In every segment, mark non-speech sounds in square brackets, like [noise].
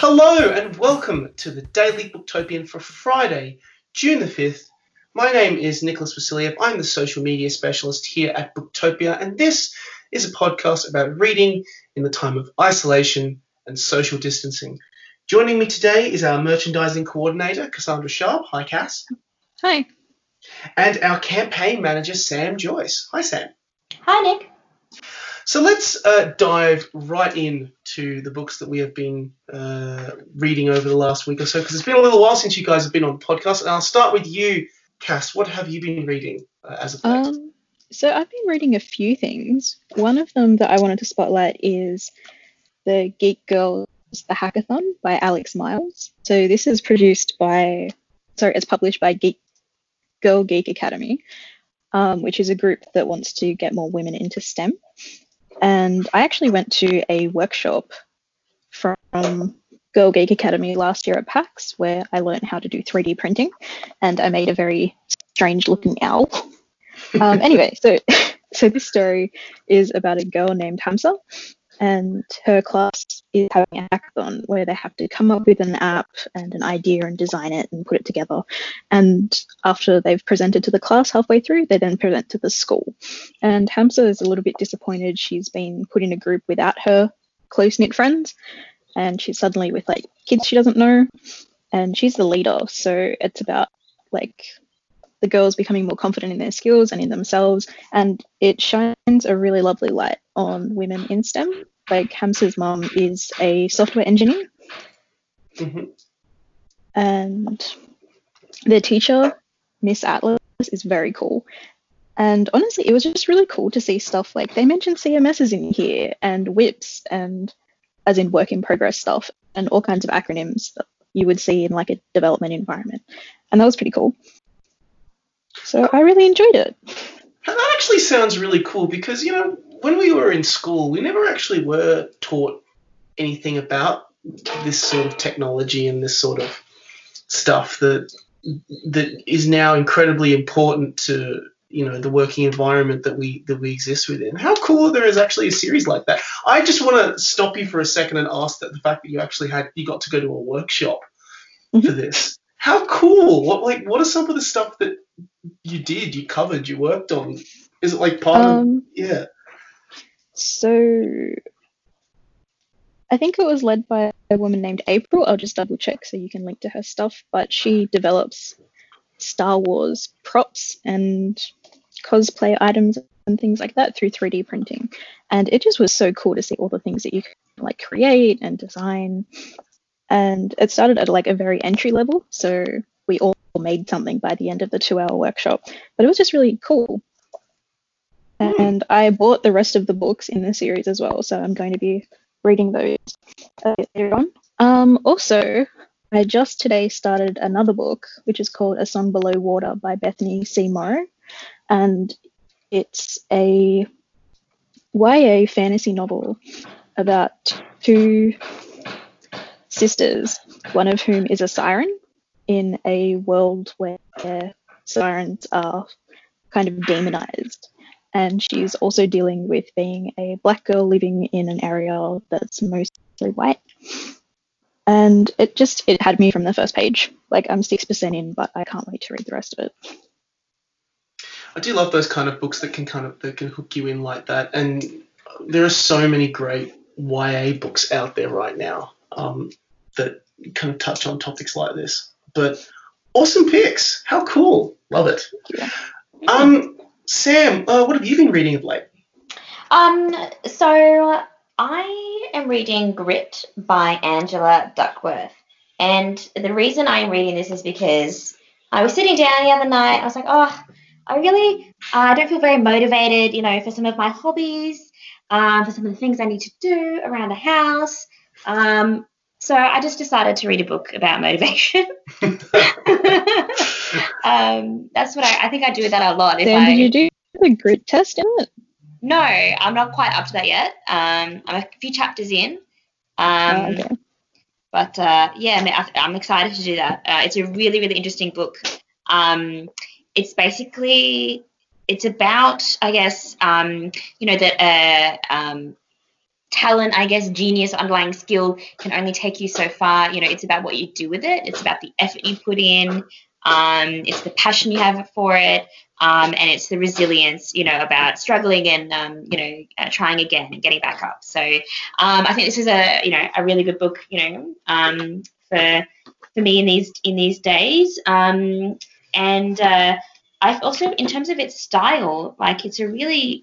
Hello and welcome to the Daily Booktopian for Friday, June the 5th. My name is Nicholas Vasiliev. I'm the social media specialist here at Booktopia, and this is a podcast about reading in the time of isolation and social distancing. Joining me today is our merchandising coordinator, Cassandra Sharp. Hi, Cass. Hi. And our campaign manager, Sam Joyce. Hi, Sam. Hi, Nick. So let's uh, dive right in to the books that we have been uh, reading over the last week or so, because it's been a little while since you guys have been on the podcast. And I'll start with you, Cass. What have you been reading uh, as of late? Um, so I've been reading a few things. One of them that I wanted to spotlight is the Geek Girls The Hackathon by Alex Miles. So this is produced by, sorry, it's published by Geek Girl Geek Academy, um, which is a group that wants to get more women into STEM. And I actually went to a workshop from Girl Geek Academy last year at PAX where I learned how to do 3D printing and I made a very strange looking owl. [laughs] Um, anyway, so [laughs] so this story is about a girl named Hamza and her class is having a hackathon where they have to come up with an app and an idea and design it and put it together. And after they've presented to the class halfway through, they then present to the school. And Hamza is a little bit disappointed. She's been put in a group without her close knit friends, and she's suddenly with like kids she doesn't know. And she's the leader, so it's about like the girls becoming more confident in their skills and in themselves. And it shines a really lovely light on women in STEM. Like Hamza's mom is a software engineer. Mm-hmm. And their teacher, Miss Atlas, is very cool. And honestly, it was just really cool to see stuff like they mentioned CMSs in here and WIPs and as in work in progress stuff and all kinds of acronyms that you would see in like a development environment. And that was pretty cool. So I really enjoyed it. That actually sounds really cool because, you know, when we were in school, we never actually were taught anything about this sort of technology and this sort of stuff that that is now incredibly important to you know the working environment that we that we exist within. How cool there is actually a series like that. I just want to stop you for a second and ask that the fact that you actually had you got to go to a workshop Mhm. for this. How cool! What like what are some of the stuff that you did, you covered, you worked on? Is it like part of Um, yeah? So I think it was led by a woman named April. I'll just double check so you can link to her stuff. But she develops Star Wars props and cosplay items and things like that through 3D printing. And it just was so cool to see all the things that you can like create and design. And it started at like a very entry level. So we all made something by the end of the two hour workshop. But it was just really cool. And I bought the rest of the books in the series as well. So I'm going to be reading those later on. Um, also, I just today started another book, which is called A Song Below Water by Bethany C. Morrow. And it's a YA fantasy novel about two sisters, one of whom is a siren in a world where sirens are kind of demonized. And she's also dealing with being a black girl living in an area that's mostly white. And it just it had me from the first page. Like I'm six percent in, but I can't wait to read the rest of it. I do love those kind of books that can kind of that can hook you in like that. And there are so many great YA books out there right now um, that kind of touch on topics like this. But awesome picks! How cool! Love it. Yeah. Um, Sam, uh, what have you been reading of late? Um, so I am reading Grit by Angela Duckworth. And the reason I'm reading this is because I was sitting down the other night. I was like, oh, I really uh, don't feel very motivated, you know, for some of my hobbies, um, for some of the things I need to do around the house. Um, so I just decided to read a book about motivation. [laughs] [laughs] um, that's what I, I think I do that a lot. I, did you do the grit test in it? No, I'm not quite up to that yet. Um, I'm a few chapters in. Um, Oh, okay. But uh, yeah, I mean, I'm excited to do that. Uh, it's a really, really interesting book. Um, it's basically it's about, I guess, um, you know, that uh, um, talent, I guess, genius, underlying skill can only take you so far. You know, it's about what you do with it. It's about the effort you put in. Um, it's the passion you have for it. Um, and it's the resilience, you know, about struggling and, um, you know, uh, trying again and getting back up. So um, I think this is a, you know, a really good book, you know, um, for for me in these in these days. Um, and uh, I've also, in terms of its style, like it's a really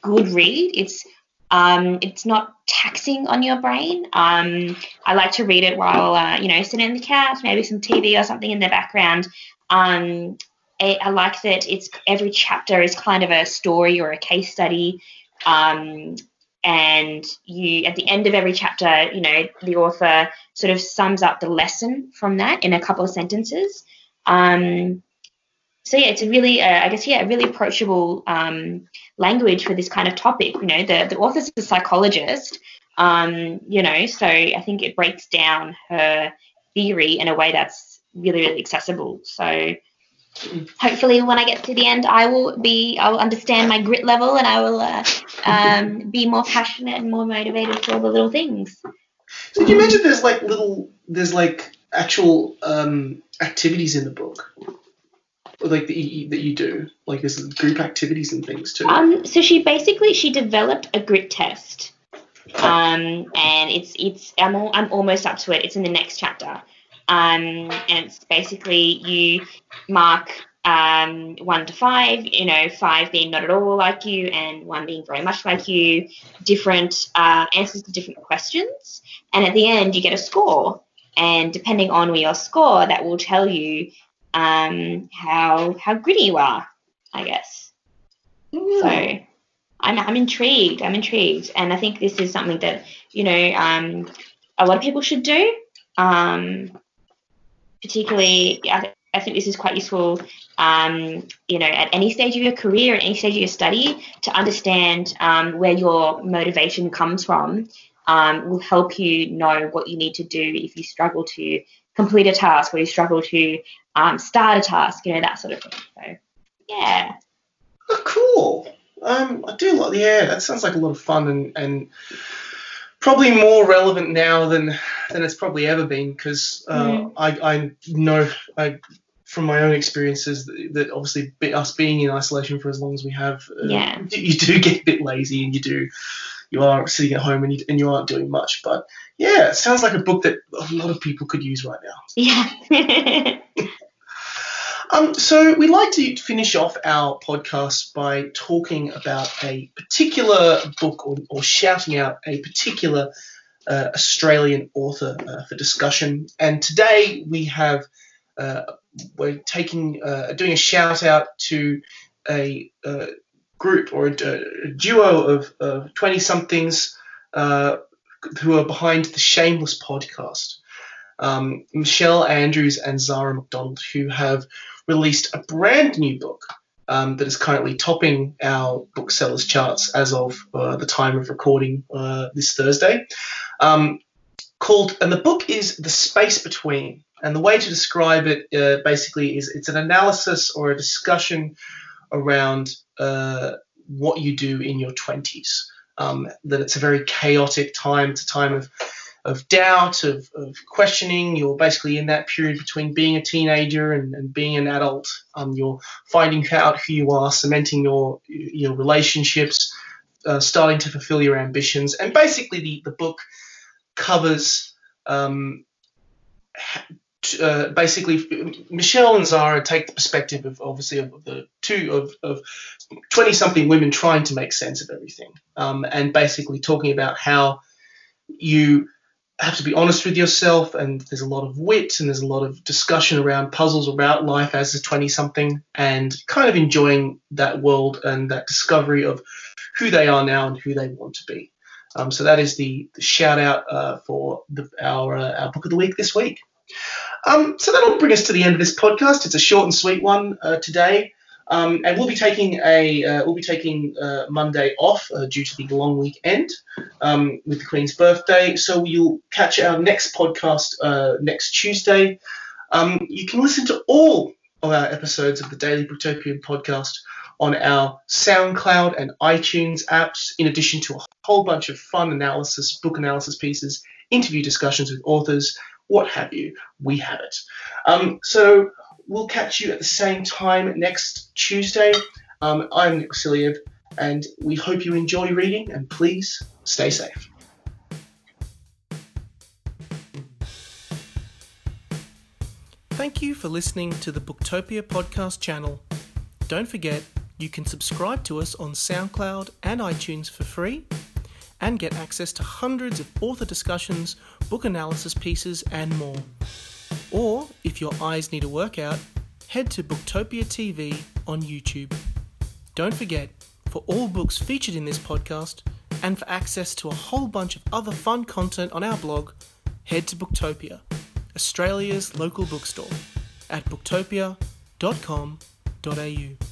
good read. It's um, it's not taxing on your brain. Um, I like to read it while, uh, you know, sitting on the couch, maybe some TV or something in the background. Um, I, I, like that it's every chapter is kind of a story or a case study. Um, and you, at the end of every chapter, you know, the author sort of sums up the lesson from that in a couple of sentences. Um, so yeah, it's a really, uh, I guess, yeah, a really approachable um, language for this kind of topic. You know, the the author's a psychologist, um, you know, so I think it breaks down her theory in a way that's really, really accessible. So hopefully, when I get to the end, I will be, I will understand my grit level, and I will uh, um, [laughs] be more passionate and more motivated for all the little things. So you imagine there's like little, there's like actual um, activities in the book like that you, that you do? Like there's group activities and things too. Um, so she basically she developed a grit test. Um, and it's it's I'm all, I'm almost up to it. It's in the next chapter. Um, and it's basically you mark um, one to five, you know, five being not at all like you and one being very much like you, different uh, answers to different questions. And at the end, you get a score. And depending on your score, that will tell you um, how how gritty you are, I guess. Mm. So I'm I'm intrigued. I'm intrigued, and I think this is something that you know um, a lot of people should do. Um, particularly, I, I think this is quite useful. Um, you know, at any stage of your career, at any stage of your study, to understand um, where your motivation comes from um, will help you know what you need to do if you struggle to complete a task or you struggle to um, start a task, you know, that sort of thing. So, yeah. Oh, cool. Um, I do like, yeah, that sounds like a lot of fun and, and probably more relevant now than than it's probably ever been because uh, mm. I, I know I, from my own experiences that, that, obviously us being in isolation for as long as we have, uh, yeah. you do get a bit lazy and you do you are sitting at home and you, and you aren't doing much. But yeah, it sounds like a book that a lot of people could use right now. Yeah. [laughs] um, so we like to finish off our podcast by talking about a particular book or, or shouting out a particular uh, Australian author uh, for discussion. And today we have uh, we're taking uh, doing a shout out to a uh, group or a, a duo of 20 somethings uh, who are behind the Shameless podcast. Um, Michelle Andrews and Zara McDonald, who have released a brand new book um, that is currently topping our booksellers charts as of uh, the time of recording uh, this Thursday. Um, called, and the book is The Space Between. And the way to describe it uh, basically is it's an analysis or a discussion around uh, what you do in your 20s. Um, that it's a very chaotic time. It's a time of of doubt, of, of questioning. You're basically in that period between being a teenager and, and being an adult. Um, you're finding out who you are, cementing your your relationships, uh, starting to fulfill your ambitions, and basically the the book covers um, uh, basically Michelle and Zara take the perspective of obviously of the two of, of 20 something women trying to make sense of everything. Um, and basically talking about how you have to be honest with yourself and there's a lot of wit and there's a lot of discussion around puzzles about life as a 20 something and kind of enjoying that world and that discovery of who they are now and who they want to be. Um, so that is the, the shout out uh, for the, our, uh, our book of the week this week um, so that'll bring us to the end of this podcast. It's a short and sweet one uh, today. Um, and we'll be taking a uh, we'll be taking uh, Monday off uh, due to the long weekend um, with the Queen's birthday. So you'll catch our next podcast uh, next Tuesday. Um, you can listen to all of our episodes of the Daily Booktopian podcast on our SoundCloud and iTunes apps, in addition to a whole bunch of fun analysis, book analysis pieces, interview discussions with authors, what have you. We have it. Um, so we'll catch you at the same time next Tuesday. Um, I'm Nick Vasiliev, and we hope you enjoy reading, and please stay safe. Thank you for listening to the Booktopia podcast channel. Don't forget, you can subscribe to us on SoundCloud and iTunes for free and get access to hundreds of author discussions, book analysis pieces, and more. Or, if your eyes need a workout, head to Booktopia TV on YouTube. Don't forget, for all books featured in this podcast and for access to a whole bunch of other fun content on our blog, head to Booktopia, Australia's local bookstore, at booktopia.com.au.